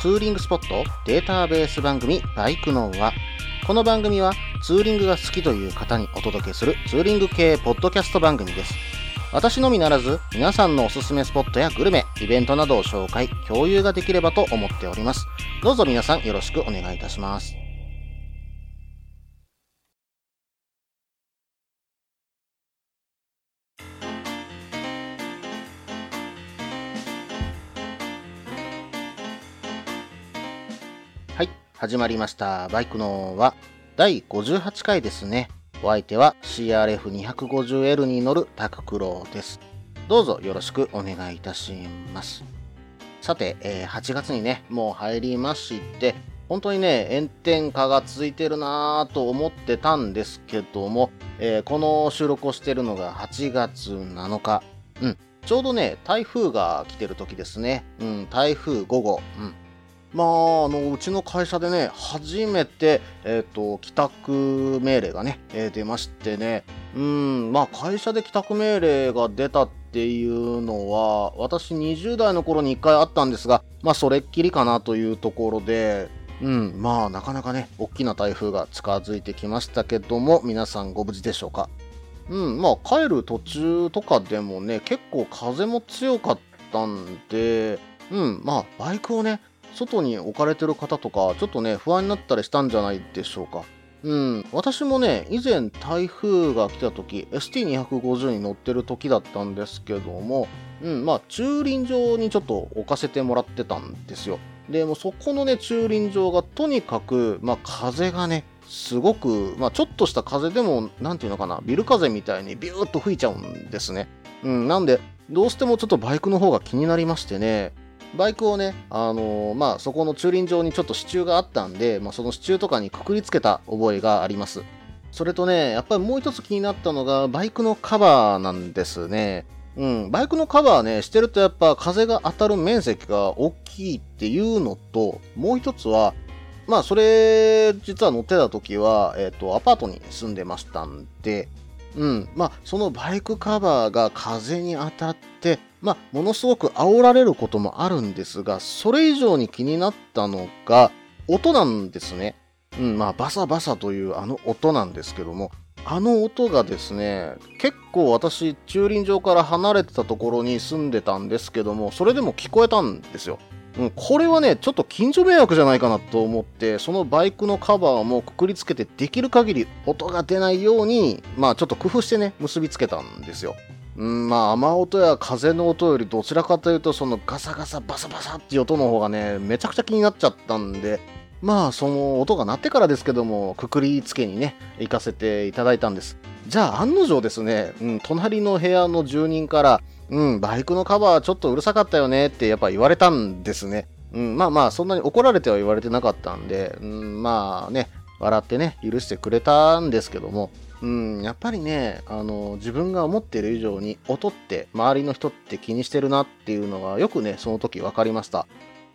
ツーリングスポットデータベース番組バイクノンはこの番組はツーリングが好きという方にお届けするツーリング系ポッドキャスト番組です。私のみならず皆さんのおすすめスポットやグルメイベントなどを紹介共有ができればと思っております。どうぞ皆さんよろしくお願いいたします。始まりました。バイクのは第58回ですね。お相手は CRF250L に乗るタククロです。どうぞよろしくお願いいたします。さて、えー8月にね、もう入りまして、本当にね、炎天下が続いてるなぁと思ってたんですけども、えーこの収録をしてるのが8月7日。うん。ちょうどね、台風が来てる時ですね。うん、台風5号。うん。まあ、あの、うちの会社でね、初めて、えっ、と、帰宅命令がね、えー出ましてね、うん、まあ、会社で帰宅命令が出たっていうのは、私20代の頃に1回あったんですが、まあ、それっきりかなというところで、うん、まあ、なかなかね、大きな台風が近づいてきましたけども、皆さんご無事でしょうか？うん、まあ、帰る途中とかでもね、結構風も強かったんで、うん、まあ、バイクをね、外に置かれてる方とか、ちょっとね、不安になったりしたんじゃないでしょうか。うん、私もね、以前台風が来た時、ST250 に乗ってる時だったんですけども、うん、まあ、駐輪場にちょっと置かせてもらってたんですよ。で、もそこのね、駐輪場がとにかく、まあ、風がね、すごく、まあ、ちょっとした風でも、なんていうのかな、ビル風みたいにビューッと吹いちゃうんですね。うん、なんで、どうしてもちょっとバイクの方が気になりましてね、バイクをね、あのーまあ、そこの駐輪場にちょっと支柱があったんで、まあ、その支柱とかにくくりつけた覚えがあります。それとね、やっぱりもう一つ気になったのが、バイクのカバーなんですね。うん、バイクのカバーね、してるとやっぱ風が当たる面積が大きいっていうのと、もう一つは、まあ、それ、実は乗ってた時は、えっ、と、アパートに住んでましたんで、うん、まあ、そのバイクカバーが風に当たって、まあ、ものすごく煽られることもあるんですが、それ以上に気になったのが、音なんですね。うん、まあ、バサバサというあの音なんですけども、あの音がですね、結構私、駐輪場から離れてたところに住んでたんですけども、それでも聞こえたんですよ。うん、これはね、ちょっと近所迷惑じゃないかなと思って、そのバイクのカバーもくくりつけて、できる限り音が出ないように、まあちょっと工夫してね、結びつけたんですよ。うん、まあ雨音や風の音よりどちらかというと、そのガサガサバサバサっていう音の方がね、めちゃくちゃ気になっちゃったんで、まあその音が鳴ってからですけども、くくりつけにね、行かせていただいたんです。じゃあ案の定ですね、うん、隣の部屋の住人から、うん、バイクのカバーちょっとうるさかったよねってやっぱ言われたんですね。うん、まあまあ、そんなに怒られては言われてなかったんで、うん、まあね、笑ってね、許してくれたんですけども、うん、やっぱりね、あの、自分が思ってる以上に音って周りの人って気にしてるなっていうのがよくね、その時分かりました。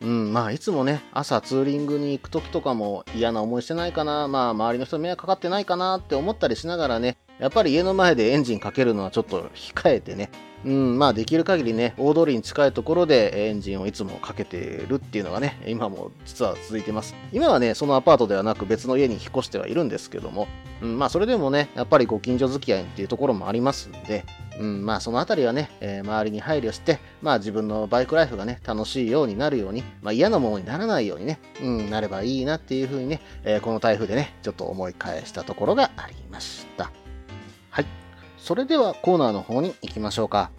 うん、まあいつもね、朝ツーリングに行く時とかも嫌な思いしてないかな、まあ周りの人迷惑かかってないかなって思ったりしながらね、やっぱり家の前でエンジンかけるのはちょっと控えてね、うん、まあできる限りね、大通りに近いところでエンジンをいつもかけてるっていうのがね、今も実は続いてます。今はね、そのアパートではなく別の家に引っ越してはいるんですけども、うん、まあそれでもね、やっぱりご近所付き合いっていうところもありますんで、うん、まあそのあたりはね、えー周りに配慮して、まあ自分のバイクライフがね、楽しいようになるように、まあ嫌なものにならないようにね、うん、なればいいなっていうふうにね、えーこの台風でね、ちょっと思い返したところがありました。はい。それではコーナーの方に行きましょうか。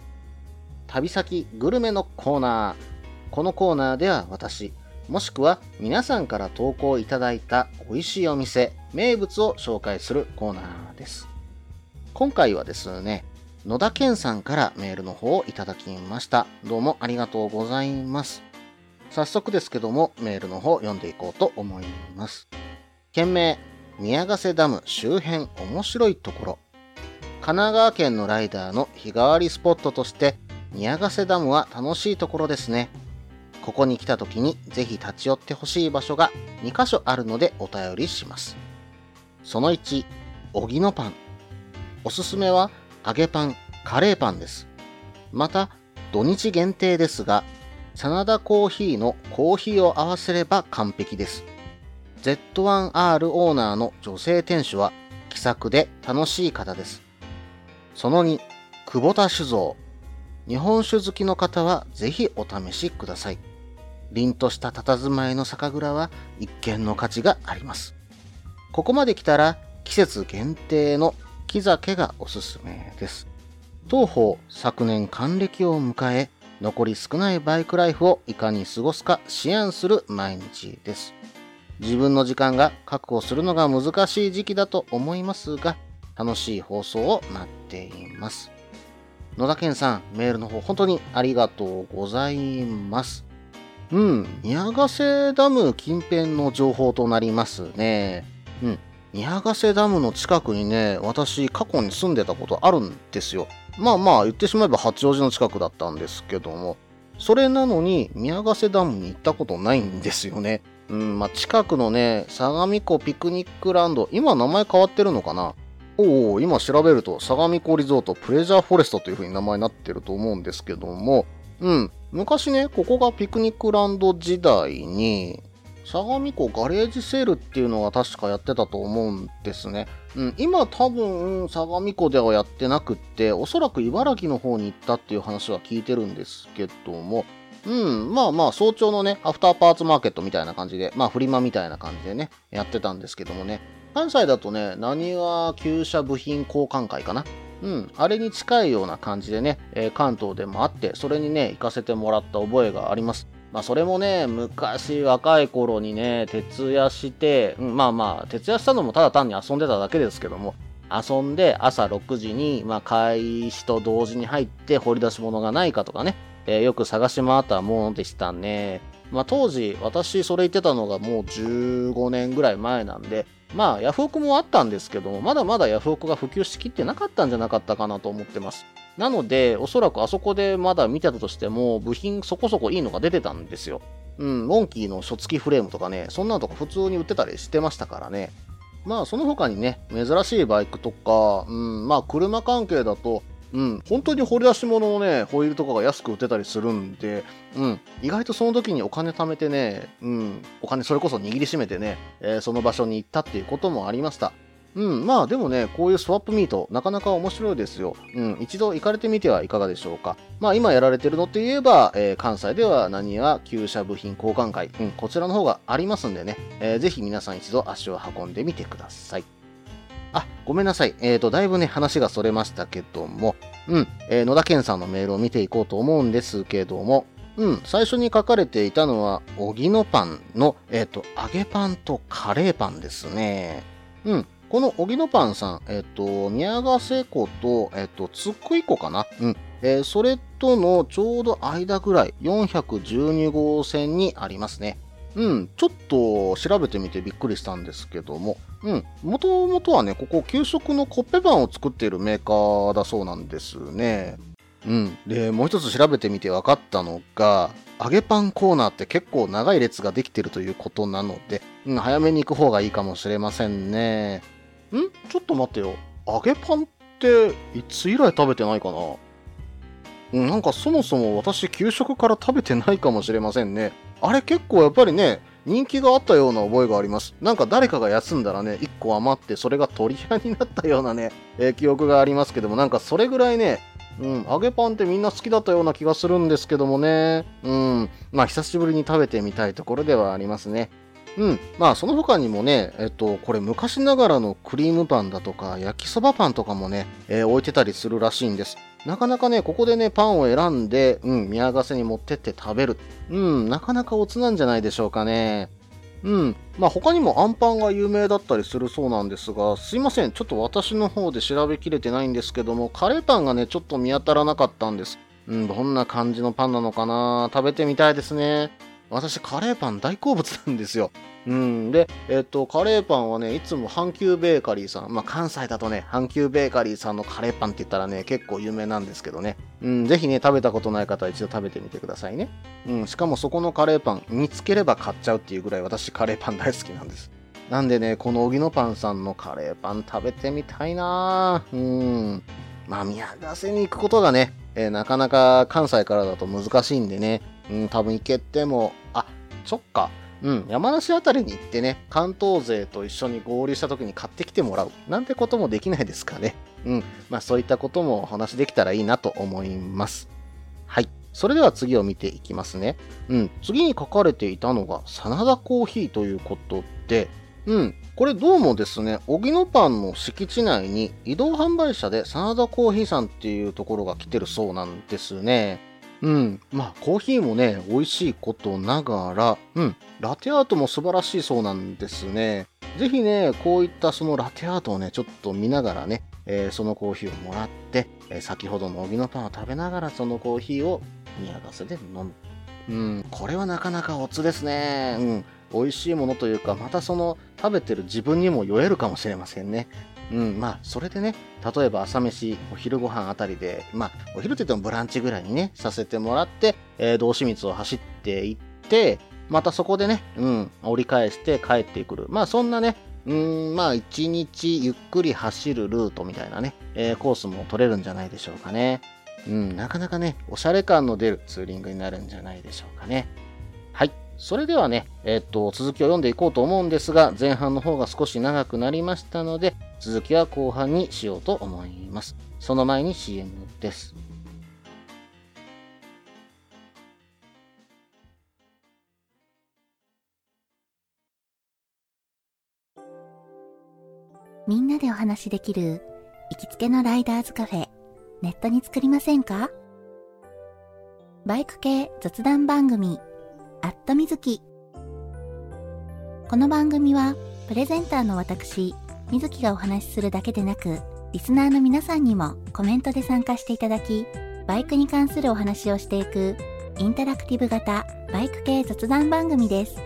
旅先グルメのコーナー。このコーナーでは私、もしくは皆さんから投稿いただいた美味しいお店、名物を紹介するコーナーです。今回はですね、野田健さんからメールの方をいただきました。どうもありがとうございます。早速ですけども、メールの方読んでいこうと思います。件名、宮ヶ瀬ダム周辺面白いところ。神奈川県のライダーの日替わりスポットとして、宮ヶ瀬ダムは楽しいところですね。ここに来た時にぜひ立ち寄ってほしい場所が2カ所あるのでお便りします。その1、おぎのパン。おすすめは揚げパン、カレーパンです。また、土日限定ですが、真田コーヒーのコーヒーを合わせれば完璧です。Z1R オーナーの女性店主は気さくで楽しい方です。その2、久保田酒造。日本酒好きの方はぜひお試しください。凛とした佇まいの酒蔵は一見の価値があります。ここまで来たら季節限定の木酒がおすすめです。当方昨年還暦を迎え、残り少ないバイクライフをいかに過ごすか思案する毎日です。自分の時間が確保するのが難しい時期だと思いますが、楽しい放送を待っています。野田健さん、メールの方本当にありがとうございます。うん、宮ヶ瀬ダム近辺の情報となりますね。うん、宮ヶ瀬ダムの近くにね、私過去に住んでたことあるんですよ。まあまあ言ってしまえば八王子の近くだったんですけども、それなのに宮ヶ瀬ダムに行ったことないんですよね。うん、まあ近くのね、相模湖ピクニックランド、今名前変わってるのかなおお、今調べると相模湖リゾートプレジャーフォレストという風に名前になってると思うんですけども、うん、昔ね、ここがピクニックランド時代に、相模湖ガレージセールっていうのが確かやってたと思うんですね。うん、今多分相模湖ではやってなくって、おそらく茨城の方に行ったっていう話は聞いてるんですけども、うん、まあまあ早朝のね、アフターパーツマーケットみたいな感じで、まあフリマみたいな感じでね、やってたんですけどもね、関西だとね、何は旧車部品交換会かな？うん、あれに近いような感じでね、えー、関東でもあって、それにね、行かせてもらった覚えがあります。まあそれもね、昔若い頃にね、徹夜して、うん、まあまあ、徹夜したのもただ単に遊んでただけですけども、遊んで朝6時に、まあ開始と同時に入って掘り出し物がないかとかね、えー、よく探し回ったものでしたね。まあ当時、私それ言ってたのがもう15年ぐらい前なんで、まあヤフオクもあったんですけども、まだまだヤフオクが普及しきってなかったんじゃなかったかなと思ってます。なので、おそらくあそこでまだ見てたとしても、部品そこそこいいのが出てたんですよ。うん、モンキーの初付きフレームとかね、そんなのとか普通に売ってたりしてましたからね。まあ、その他にね、珍しいバイクとか、うん、まあ、車関係だと、うん、本当に掘り出し物のね、ホイールとかが安く売ってたりするんで、うん、意外とその時にお金貯めてね、うん、お金それこそ握りしめてね、えー、その場所に行ったっていうこともありました。うん、まあでもね、こういうスワップミート、なかなか面白いですよ。うん、一度行かれてみてはいかがでしょうか。まあ今やられてるのって言えば、えー、関西では何や旧車部品交換会、うん、こちらの方がありますんでね、えー、ぜひ皆さん一度足を運んでみてください。あ、ごめんなさい。えっ、ー、と、だいぶね、話がそれましたけども、うん、えー、野田健さんのメールを見ていこうと思うんですけども、うん、最初に書かれていたのは、おぎのパンの、えっ、と、揚げパンとカレーパンですね。うん、この荻野パンさん、えっと、宮ヶ瀬湖と、えっと、津久井湖かな？うん。えー、それとのちょうど間ぐらい、412号線にありますね。うん、ちょっと調べてみてびっくりしたんですけども、うん、もともとはね、ここ、給食のコッペパンを作っているメーカーだそうなんですね。うん。で、もう一つ調べてみて分かったのが、揚げパンコーナーって結構長い列ができてるということなので、うん、早めに行く方がいいかもしれませんね。ん？ちょっと待ってよ。揚げパンっていつ以来食べてないかな？うん、なんかそもそも私給食から食べてないかもしれませんね。あれ結構やっぱりね、人気があったような覚えがあります。なんか誰かが休んだらね、1個余ってそれが取り合いになったようなね、えー、記憶がありますけども、なんかそれぐらいね、うん、揚げパンってみんな好きだったような気がするんですけどもね。うん、まあ久しぶりに食べてみたいところではありますね。うん。まあ、その他にもね、えっと、これ昔ながらのクリームパンだとか、焼きそばパンとかもね、えー、置いてたりするらしいんです。なかなかね、ここでね、パンを選んで、うん、宮ヶ瀬に持ってって食べる。うん、なかなかおつなんじゃないでしょうかね。うん。まあ他にもアンパンが有名だったりするそうなんですが、すいません。ちょっと私の方で調べきれてないんですけども、カレーパンがね、ちょっと見当たらなかったんです。うん、どんな感じのパンなのかな食べてみたいですね。私、カレーパン大好物なんですよ。うん。で、えっと、カレーパンはね、いつも阪急ベーカリーさん、まあ、関西だとね、阪急ベーカリーさんのカレーパンって言ったらね、結構有名なんですけどね。うん、ぜひね、食べたことない方は一度食べてみてくださいね。うん、しかもそこのカレーパン、見つければ買っちゃうっていうぐらい私、カレーパン大好きなんです。なんでね、この荻野パンさんのカレーパン食べてみたいなうん。まあ、宮ヶ瀬に行くことがね、えー、なかなか関西からだと難しいんでね、うん、多分行けても、あ、そっか。うん、山梨あたりに行ってね、関東勢と一緒に合流した時に買ってきてもらう。なんてこともできないですかね。うん。まあそういったこともお話できたらいいなと思います。はい。それでは次を見ていきますね。うん。次に書かれていたのが、真田コーヒーということで、うん。これどうもですね、荻野パンの敷地内に移動販売車で真田コーヒーさんっていうところが来てるそうなんですね。うん。まあ、コーヒーもね、美味しいことながら、うん。ラテアートも素晴らしいそうなんですね。ぜひね、こういったそのラテアートをね、ちょっと見ながらね、えー、そのコーヒーをもらって、えー、先ほどの荻野パンを食べながらそのコーヒーを宮ヶ瀬で飲む。うん、これはなかなかオツですね。うん。美味しいものというか、またその食べてる自分にも酔えるかもしれませんね。うん、まあ、それでね、例えば朝飯、お昼ご飯あたりで、まあ、お昼って言ってもブランチぐらいにね、させてもらって、えー、道志密を走っていって、またそこでね、うん、折り返して帰ってくる。まあ、そんなね、うん、まあ、一日ゆっくり走るルートみたいなね、えー、コースも取れるんじゃないでしょうかね。うん、なかなかね、おしゃれ感の出るツーリングになるんじゃないでしょうかね。はい。それではね、えー、っと、続きを読んでいこうと思うんですが、前半の方が少し長くなりましたので、続きは後半にしようと思います。その前に CM です。みんなでお話しできる行きつけのライダーズカフェ、ネットに作りませんか？バイク系雑談番組アットみずき。この番組は、プレゼンターの私、みずきがお話しするだけでなく、リスナーの皆さんにもコメントで参加していただき、バイクに関するお話をしていく、インタラクティブ型バイク系雑談番組です。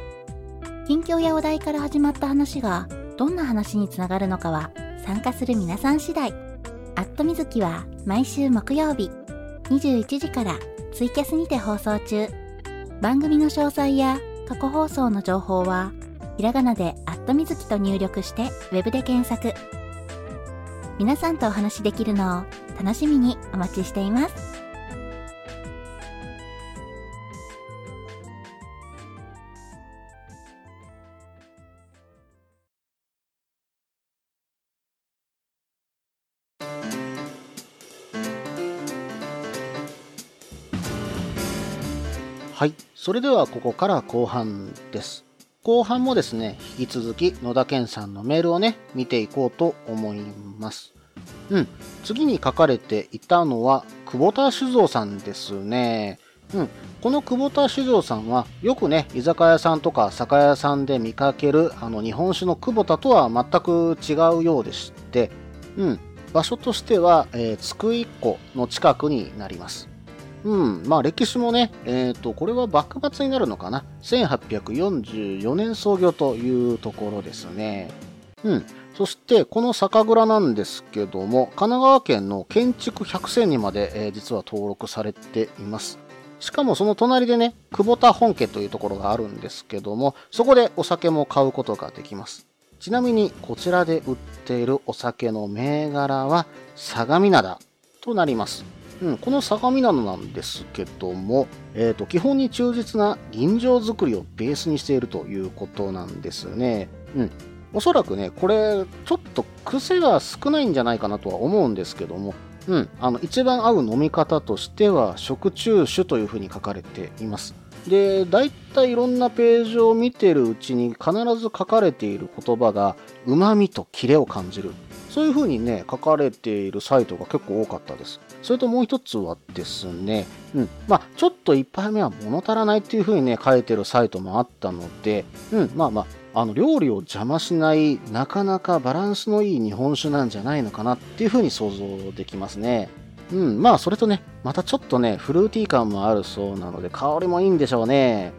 近況やお題から始まった話が、どんな話につながるのかは、参加する皆さん次第。アットみずきは毎週木曜日、21時からツイキャスにて放送中。番組の詳細や過去放送の情報は、ひらがなでアットみずきと入力してウェブで検索。皆さんとお話しできるのを楽しみにお待ちしています。はい。それではここから後半です。後半もですね、引き続き野田健さんのメールをね、見ていこうと思います。うん。次に書かれていたのは、久保田酒造さんですね。うん。この久保田酒造さんは、よくね、居酒屋さんとか酒屋さんで見かける、あの、日本酒の久保田とは全く違うようでして、うん。場所としては、えー、津久井湖の近くになります。うん、まあ歴史もね、えっ、ー、と、これは幕末になるのかな。1844年創業というところですね。うん。そして、この酒蔵なんですけども、神奈川県の建築100選にまで、えー、実は登録されています。しかもその隣でね、久保田本家というところがあるんですけども、そこでお酒も買うことができます。ちなみに、こちらで売っているお酒の銘柄は、相模灘となります。うん、この相模灘なんですけども、えーと、基本に忠実な吟醸作りをベースにしているということなんですね。うん、おそらくね、これ、ちょっと癖が少ないんじゃないかなとは思うんですけども、うん、あの一番合う飲み方としては、食中酒というふうに書かれています。で、大体いろんなページを見てるうちに必ず書かれている言葉が、旨味とキレを感じる。そういうふうにね、書かれているサイトが結構多かったです。それともう一つはですね、うん、まあ、ちょっと1杯目は物足らないっていう風にね、書いてるサイトもあったので、うん、まあまあ、あの、料理を邪魔しない、なかなかバランスのいい日本酒なんじゃないのかなっていう風に想像できますね。うん、まあ、それとね、またちょっとね、フルーティー感もあるそうなので、香りもいいんでしょうね。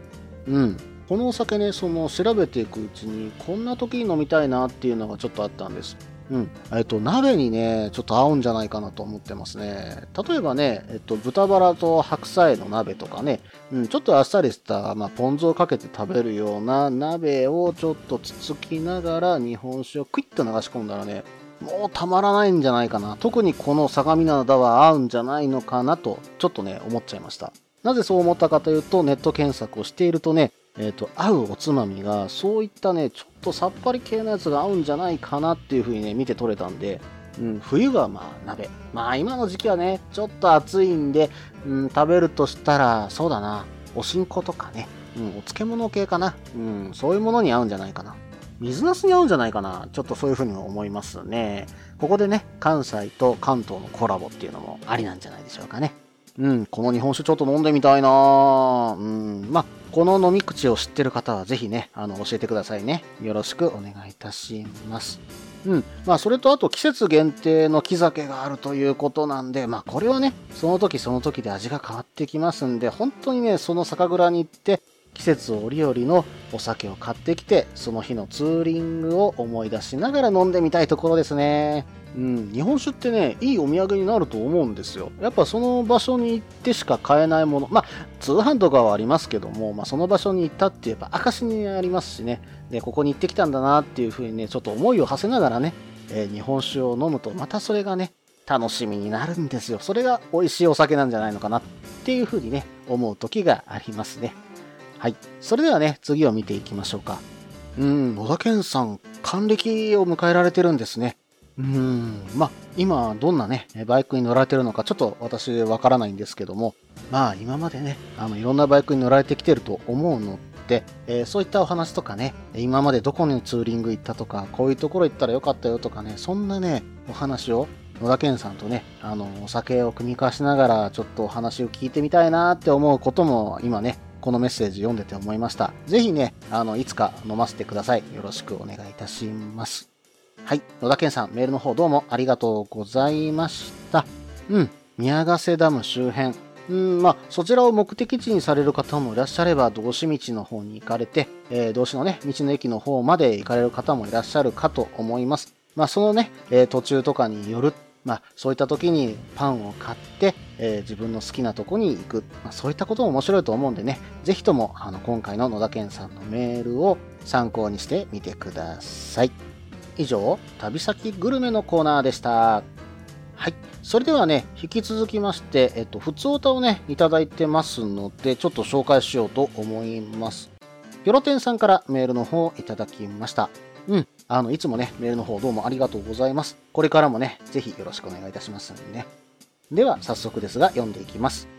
うん。このお酒ね、その調べていくうちに、こんな時に飲みたいなっていうのがちょっとあったんです。うん。えっと、鍋にね、ちょっと合うんじゃないかなと思ってますね。例えばね、えっと、豚バラと白菜の鍋とかね、うん、ちょっとあっさりした、まあ、ポン酢をかけて食べるような鍋をちょっとつつきながら日本酒をクイッと流し込んだらね、もうたまらないんじゃないかな。特にこの相模灘は合うんじゃないのかなと、ちょっとね、思っちゃいました。なぜそう思ったかというと、ネット検索をしているとね、えっ、ー、と、合うおつまみが、そういったね、ちょっとさっぱり系のやつが合うんじゃないかなっていう風にね、見て取れたんで、うん、冬はまあ鍋。まあ今の時期はね、ちょっと暑いんで、うん、食べるとしたら、そうだな、おしんことかね、うん、お漬物系かな。うん、そういうものに合うんじゃないかな。水ナスに合うんじゃないかな。ちょっとそういう風に思いますね。ここでね、関西と関東のコラボっていうのもありなんじゃないでしょうかね。うん、この日本酒ちょっと飲んでみたいなうん、まあ、この飲み口を知ってる方はぜひね、あの、教えてくださいね。よろしくお願いいたします。うん。まあ、それとあと季節限定の木酒があるということなんで、まあ、これはね、その時その時で味が変わってきますんで、本当にね、その酒蔵に行って、季節折々のお酒を買ってきて、その日のツーリングを思い出しながら飲んでみたいところですね。うん、日本酒ってね、いいお土産になると思うんですよ。やっぱその場所に行ってしか買えないもの、まあ、通販とかはありますけども、まあ、その場所に行ったって言えば証にありますしね、で、ここに行ってきたんだなっていうふうにね、ちょっと思いを馳せながらね、えー、日本酒を飲むと、またそれがね、楽しみになるんですよ。それが美味しいお酒なんじゃないのかなっていうふうにね、思う時がありますね。はい。それではね、次を見ていきましょうか。うん、野田健さん、還暦を迎えられてるんですね。うん、まあ、今、どんなね、バイクに乗られてるのか、ちょっと私、わからないんですけども、まあ、今までね、あの、いろんなバイクに乗られてきてると思うので、えー、そういったお話とかね、今までどこにツーリング行ったとか、こういうところ行ったらよかったよとかね、そんなね、お話を、野田健さんとね、あの、お酒を組み交わしながら、ちょっとお話を聞いてみたいなって思うことも、今ね、このメッセージ読んでて思いました。ぜひね、あの、いつか飲ませてください。よろしくお願いいたします。はい。野田健さん、メールの方どうもありがとうございました。うん。宮ヶ瀬ダム周辺。うん、まあ、そちらを目的地にされる方もいらっしゃれば、道志道の方に行かれて、えー、道志のね、道の駅の方まで行かれる方もいらっしゃるかと思います。まあ、そのね、えー、途中とかによる、まあ、そういった時にパンを買って、えー、自分の好きなとこに行く、まあ、そういったことも面白いと思うんでね、ぜひとも、あの、今回の野田健さんのメールを参考にしてみてください。以上、旅先グルメのコーナーでした。はい。それではね、引き続きまして、えっと、普通歌をね、いただいてますので、ちょっと紹介しようと思います。よろてんさんからメールの方をいただきました。うん。あの、いつもね、メールの方どうもありがとうございます。これからもね、ぜひよろしくお願いいたしますんでね。では、早速ですが、読んでいきます。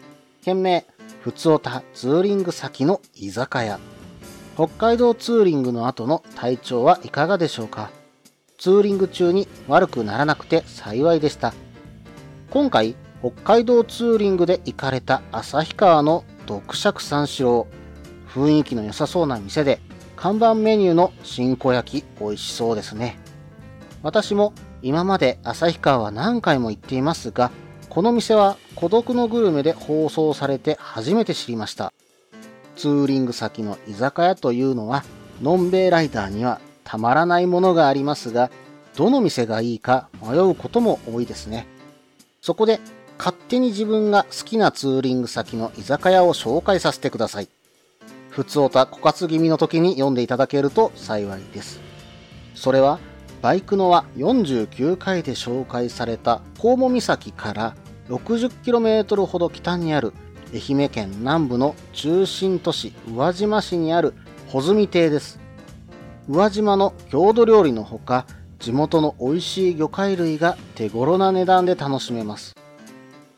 件名、ふつおたツーリング先の居酒屋。北海道ツーリングの後の体調はいかがでしょうか？ツーリング中に悪くならなくて幸いでした。今回、北海道ツーリングで行かれた旭川の独尺三四郎。雰囲気の良さそうな店で、看板メニューの新子焼き美味しそうですね。私も今まで旭川は何回も行っていますが、この店は孤独のグルメで放送されて初めて知りました。ツーリング先の居酒屋というのは、のんべいライダーにはたまらないものがありますが、どの店がいいか迷うことも多いですね。そこで、勝手に自分が好きなツーリング先の居酒屋を紹介させてください。ふつおた枯渇気味の時に読んでいただけると幸いです。それは、バイクの輪49回で紹介された高茂岬から 60km ほど北にある愛媛県南部の中心都市宇和島市にある穂積亭です。宇和島の郷土料理のほか、地元の美味しい魚介類が手頃な値段で楽しめます。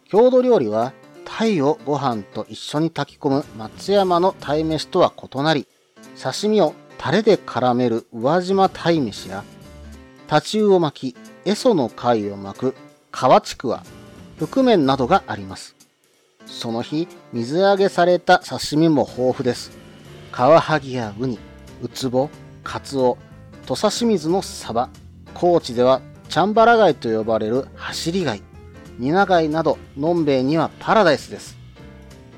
郷土料理は、鯛をご飯と一緒に炊き込む松山の鯛飯とは異なり、刺身をタレで絡める宇和島鯛飯や、タチウオ巻き、エソの貝を巻く河ちくわ、覆面などがあります。その日、水揚げされた刺身も豊富です。カワハギやウニ、ウツボ、カツオ、土佐清水のサバ、高知ではチャンバラ貝と呼ばれる走り貝、ニナ貝など、のんべいにはパラダイスです。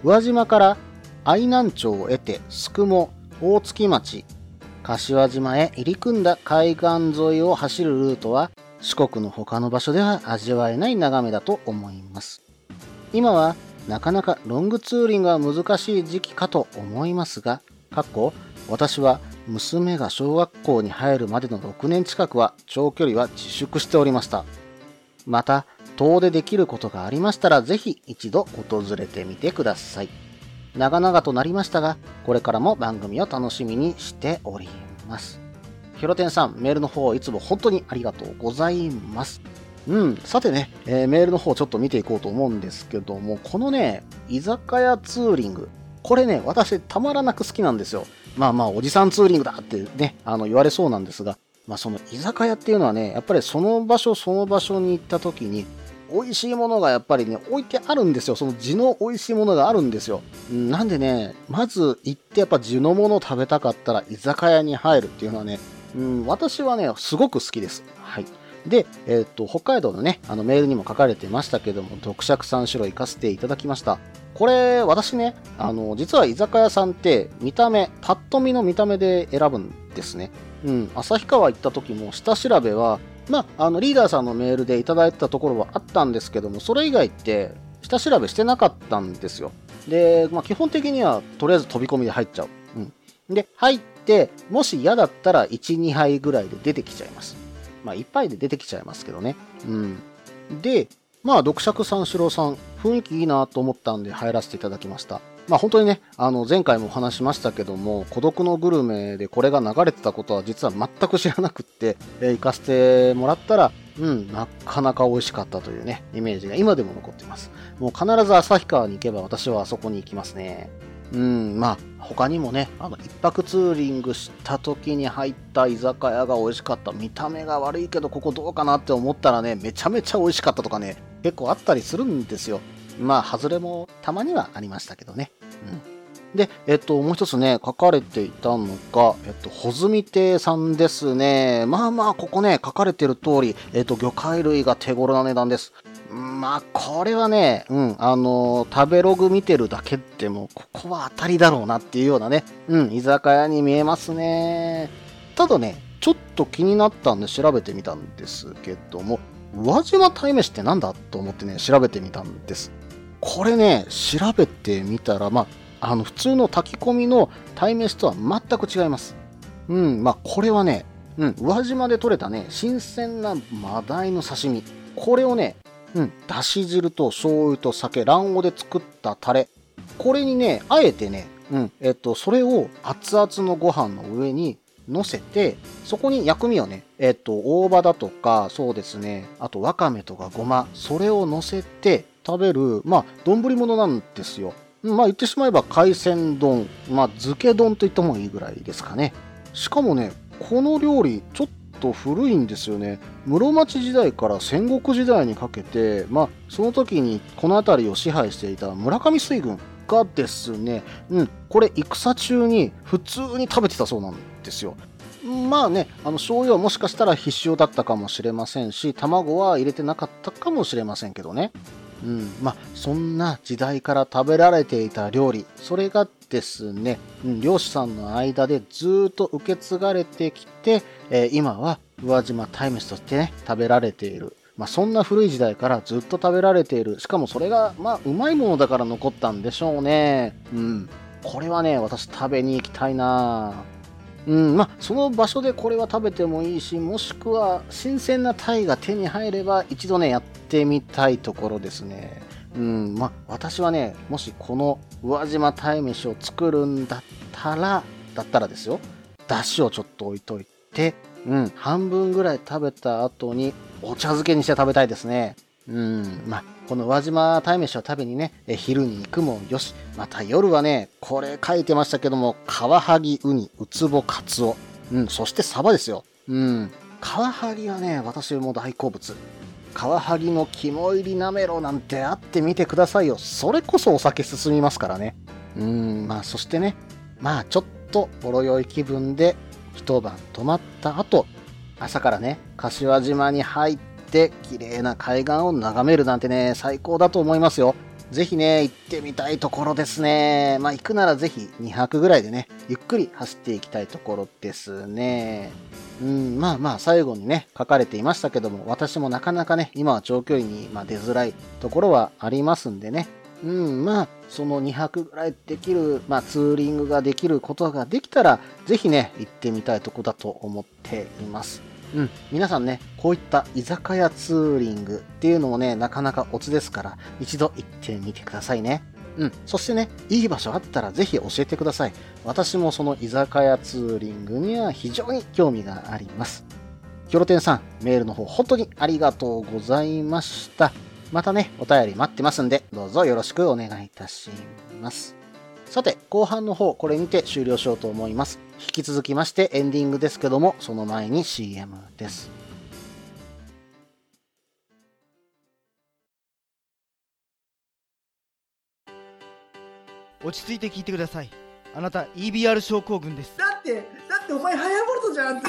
宇和島から愛南町を得て、すくも、大月町、柏島へ入り組んだ海岸沿いを走るルートは、四国の他の場所では味わえない眺めだと思います。今はなかなかロングツーリングは難しい時期かと思いますが、かっこ私は娘が小学校に入るまでの6年近くは長距離は自粛しておりました。また、遠出できることがありましたらぜひ一度訪れてみてください。長々となりましたが、これからも番組を楽しみにしております。ひろてんさん、メールの方いつも本当にありがとうございます。うん、さてね、えー、メールの方ちょっと見ていこうと思うんですけども、このね、居酒屋ツーリング、これね、私たまらなく好きなんですよ。まあまあ、おじさんツーリングだってね、あの言われそうなんですが、まあその居酒屋っていうのはね、やっぱりその場所その場所に行った時に、美味しいものがやっぱりね、置いてあるんですよ。その地の美味しいものがあるんですよ。なんでね、まず行ってやっぱ地のものを食べたかったら居酒屋に入るっていうのはね、うん、私はね、すごく好きです。はい。で、えっ、と、北海道のね、あのメールにも書かれてましたけども、読釈三種類行かせていただきました。これ、私ね、あの、実は居酒屋さんって、見た目、パッと見の見た目で選ぶんですね。うん、旭川行った時も下調べは、まあ、あの、リーダーさんのメールでいただいたところはあったんですけども、それ以外って、下調べしてなかったんですよ。で、まあ、基本的には、とりあえず飛び込みで入っちゃう。うん。で、入って、もし嫌だったら1、2杯ぐらいで出てきちゃいます。まあ、1杯で出てきちゃいますけどね。うん。で、まあ、読釈三四郎さん、雰囲気いいなと思ったんで入らせていただきました。まあ、本当にね、あの、前回もお話しましたけども、孤独のグルメでこれが流れてたことは実は全く知らなくって、えー、行かせてもらったら、うん、なかなか美味しかったというね、イメージが今でも残っています。もう必ず旭川に行けば私はあそこに行きますね。うん、まあ、他にもね、あの、一泊ツーリングした時に入った居酒屋が美味しかった。見た目が悪いけど、ここどうかなって思ったらね、めちゃめちゃ美味しかったとかね、結構あったりするんですよ。まあ、外れもたまにはありましたけどね。うん。で、えっと、もう一つね、書かれていたのが、えっと、穂積亭さんですね。まあまあ、ここね、書かれてる通り、えっと、魚介類が手頃な値段です。まあ、これはね、うん、あのー、食べログ見てるだけでも、ここは当たりだろうなっていうようなね、うん、居酒屋に見えますね。ただね、ちょっと気になったんで調べてみたんですけども、宇和島鯛めしってなんだと思ってね、調べてみたんです。これね、調べてみたら、まあ、あの、普通の炊き込みの鯛めしとは全く違います。うん、まあ、これはね、うん、宇和島で採れたね、新鮮なマダイの刺身。これをね、うん、だし汁と醤油と酒、卵黄で作ったタレ。これにね、あえてね、うん、えっと、それを熱々のご飯の上に乗せて、そこに薬味をね、えっと、大葉だとか、そうですね、あとわかめとかごま、それを乗せて食べる、まあ、丼物なんですよ。まあ、言ってしまえば海鮮丼、まあ、漬け丼と言ってもいいぐらいですかね。しかもね、この料理、ちょっと古いんですよね。室町時代から戦国時代にかけて、まあ、その時にこの辺りを支配していた村上水軍がですね、うん、これ戦中に普通に食べてたそうなんですよ。まあね、あの醤油はもしかしたら必勝だったかもしれませんし、卵は入れてなかったかもしれませんけどね。うん、まあそんな時代から食べられていた料理、それがですね、うん、漁師さんの間でずっと受け継がれてきて、えー、今は宇和島鯛めしとしてね、食べられている。まあ、そんな古い時代からずっと食べられている。しかもそれが、まあ、うまいものだから残ったんでしょうね。うん。これはね、私食べに行きたいなうん、まあ、その場所でこれは食べてもいいし、もしくは新鮮な鯛が手に入れば一度ね、やってみたいところですね。うん、まあ、私はね、もしこの宇和島鯛めしを作るんだったら、だったらですよ、だしをちょっと置いといて、うん、半分ぐらい食べた後にお茶漬けにして食べたいですね。うん、まあ、この宇和島鯛めしを食べにね、昼に行くもよし、また夜はね、これ書いてましたけども、カワハギ、ウニ、ウツボ、カツオ、うん、そしてサバですよ。うん、カワハギはね、私も大好物。カワハギの肝入りなめろなんてあってみてくださいよ。それこそお酒進みますからね。うん、まあそしてね、まあちょっとほろ酔い気分で一晩泊まった後、朝からね、柏島に入ってて綺麗な海岸を眺めるなんてね、最高だと思いますよ。ぜひね、行ってみたいところですね。まあ行くならぜひ2泊ぐらいでね、ゆっくり走っていきたいところですね。うん、まあまあ最後にね、書かれていましたけども、私もなかなかね、今は長距離に、ま出づらいところはありますんでね。うん、まあ、その2泊ぐらいできる、まあ、ツーリングができることができたら、ぜひね、行ってみたいとこだと思っています。うん、皆さんね、こういった居酒屋ツーリングっていうのもね、なかなかオツですから、一度行ってみてくださいね。うん。そしてね、いい場所あったらぜひ教えてください。私もその居酒屋ツーリングには非常に興味があります。キョロテンさん、メールの方本当にありがとうございました。またね、お便り待ってますんで、どうぞよろしくお願いいたします。さて、後半の方、これにて終了しようと思います。引き続きましてエンディングですけども、その前に CM です。落ち着いて聞いてください。あなた EBR 症候群です。だって、だってお前ハヤボルトじゃんって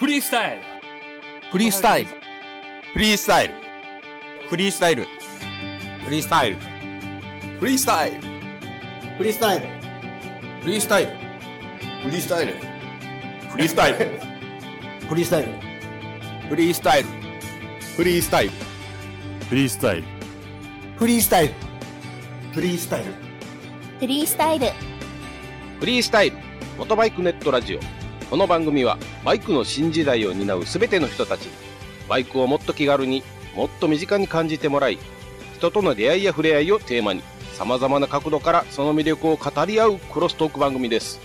フリースタイル。フリースタイル。フリースタイル。フリースタイル。フリースタイル。フリースタイル。フリースタイル。フリースタイル。フリースタイル。フリースタイル。フリースタイル。フリースタイル。フリースタイル。フリースタイル。フリースタイル。フリースタイル。フリースタイル。フリースタイル。モトバイクネットラジオ。この番組はバイクの新時代を担う全ての人たちバイクをもっと気軽にもっと身近に感じてもらい人との出会いや触れ合いをテーマに様々な角度からその魅力を語り合うクロストーク番組です。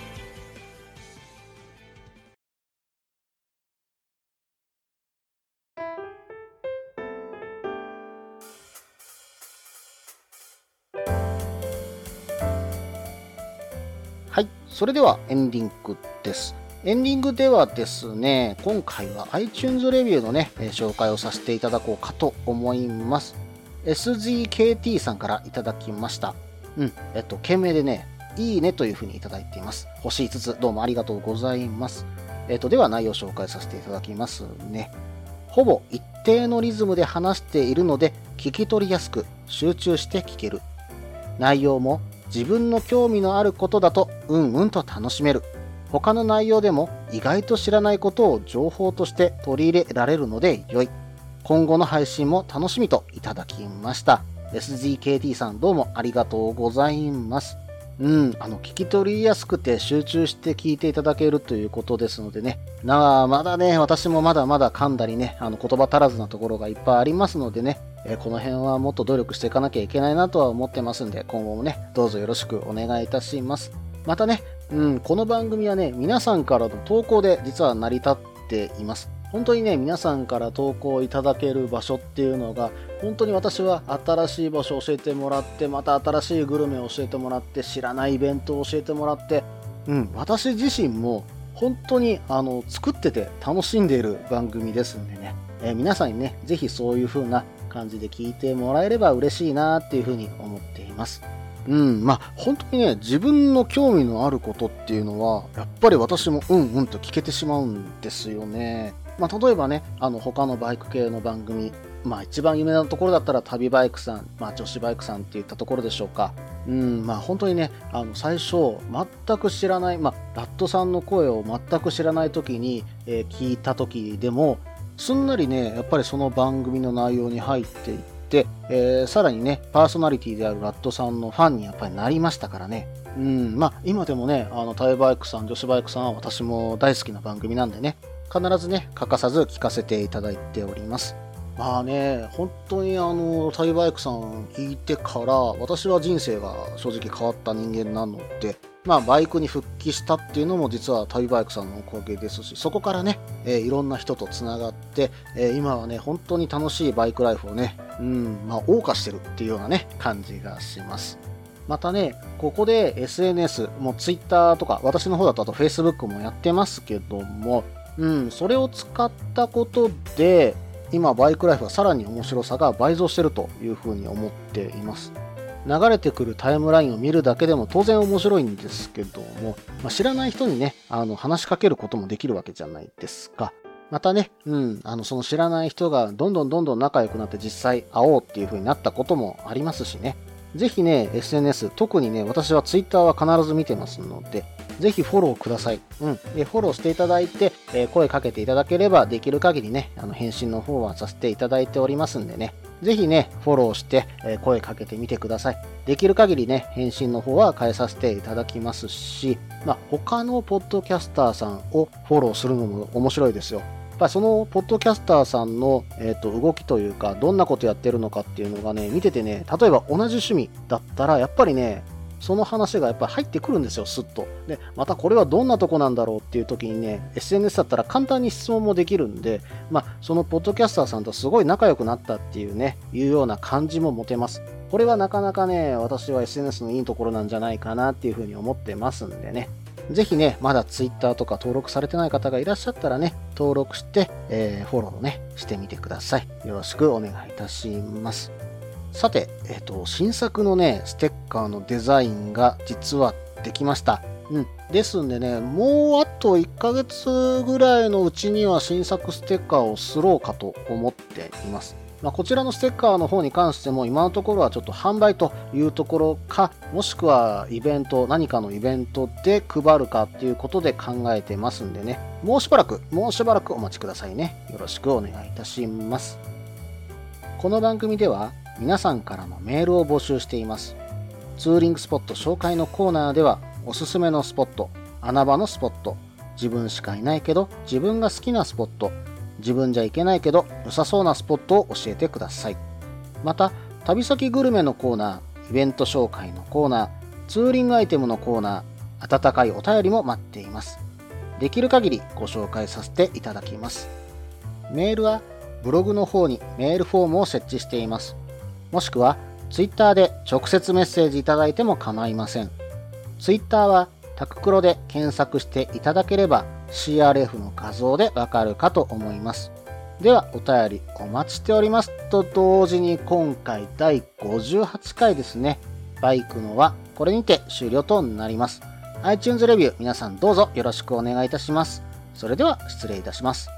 はい。それではエンディングです。エンディングではですね、今回は iTunes レビューのね、紹介をさせていただこうかと思います。SGKT さんからいただきました。うん、えっと、件名でね、いいねというふうにいただいています。星5つ、どうもありがとうございます。えっと、では内容を紹介させていただきますね。ほぼ一定のリズムで話しているので、聞き取りやすく、集中して聞ける。内容も自分の興味のあることだと、うんうんと楽しめる。他の内容でも意外と知らないことを情報として取り入れられるので良い。今後の配信も楽しみといただきました。SGKT さんどうもありがとうございます。うん、あの、聞き取りやすくて集中して聞いていただけるということですのでね。なあ、まだね、私もまだまだ噛んだりね、あの、言葉足らずなところがいっぱいありますのでね、えこの辺はもっと努力していかなきゃいけないなとは思ってますんで、今後もね、どうぞよろしくお願いいたします。またね、うん、この番組はね、皆さんからの投稿で実は成り立っています。本当にね、皆さんから投稿いただける場所っていうのが、本当に私は新しい場所を教えてもらって、また新しいグルメを教えてもらって、知らないイベントを教えてもらって、うん、私自身も本当にあの作ってて楽しんでいる番組ですんでね、えー、皆さんにね、ぜひそういう風な感じで聞いてもらえれば嬉しいなっていう風に思っています。うん、まあ本当にね、自分の興味のあることっていうのは、やっぱり私もうんうんと聞けてしまうんですよね。まあ例えばね、あの他のバイク系の番組、まあ一番有名なところだったら旅バイクさん、まあ女子バイクさんっていったところでしょうか。うん、まあ本当にね、あの最初全く知らない、まあラットさんの声を全く知らない時に、えー、聞いた時でも、すんなりね、やっぱりその番組の内容に入っていって、えー、さらにね、パーソナリティであるラットさんのファンにやっぱりなりましたからね。うん、まあ今でもね、あの、タイバイクさん、女子バイクさんは私も大好きな番組なんでね、必ずね、欠かさず聞かせていただいております。まあね、本当にあの、タイバイクさん聞いてから、私は人生が正直変わった人間なので、まあ、バイクに復帰したっていうのも実は旅バイクさんのおかげですし、そこからね、えー、いろんな人と繋がって、えー、今はね、本当に楽しいバイクライフをね、うん、まあ、謳歌してるっていうようなね、感じがします。またね、ここで SNS、もう Twitter とか、私の方だとあと Facebook もやってますけども、うん、それを使ったことで、今、バイクライフはさらに面白さが倍増してるというふうに思っています。流れてくるタイムラインを見るだけでも当然面白いんですけども、まあ、知らない人にね、あの話しかけることもできるわけじゃないですか。またね、うん、あの、その知らない人がどんどんどんどん仲良くなって実際会おうっていう風になったこともありますしね。ぜひね、SNS、特にね、私は Twitter は必ず見てますので、ぜひフォローください。うん。で、フォローしていただいて、えー声かけていただければ、できる限りね、あの、返信の方はさせていただいておりますんでね、ぜひね、フォローして、えー声かけてみてください。できる限りね、返信の方は変えさせていただきますし、まあ、他のポッドキャスターさんをフォローするのも面白いですよ。やっぱりそのポッドキャスターさんの、えー、と動きというか、どんなことやってるのかっていうのがね、見ててね、例えば同じ趣味だったら、やっぱりね、その話がやっぱり入ってくるんですよ、スッと。で、またこれはどんなとこなんだろうっていう時にね、SNS だったら簡単に質問もできるんで、まあ、そのポッドキャスターさんとすごい仲良くなったっていうね、いうような感じも持てます。これはなかなかね、私は SNS のいいところなんじゃないかなっていうふうに思ってますんでね。ぜひね、まだ Twitter とか登録されてない方がいらっしゃったらね、登録して、えーフォローね、してみてください。よろしくお願いいたします。さて、えっ、と、新作のね、ステッカーのデザインが実はできました。うん。ですんでね、もうあと1ヶ月ぐらいのうちには新作ステッカーをすろうかと思っています。まあ、こちらのステッカーの方に関しても今のところはちょっと販売というところか、もしくはイベント、何かのイベントで配るかっていうことで考えてますんでね、もうしばらく、もうしばらくお待ちくださいね。よろしくお願いいたします。この番組では皆さんからのメールを募集しています。ツーリングスポット紹介のコーナーではおすすめのスポット、穴場のスポット、自分しかいないけど自分が好きなスポット、自分じゃ行けないけど良さそうなスポットを教えてください。また、旅先グルメのコーナー、イベント紹介のコーナー、ツーリングアイテムのコーナー、温かいお便りも待っています。できる限りご紹介させていただきます。メールはブログの方にメールフォームを設置しています。もしくは、ツイッターで直接メッセージいただいても構いません。ツイッターはタククロで検索していただければ CRF の画像でわかるかと思います。ではお便りお待ちしておりますと同時に今回第58回ですね。バイクのはこれにて終了となります。iTunes レビュー皆さんどうぞよろしくお願いいたします。それでは失礼いたします。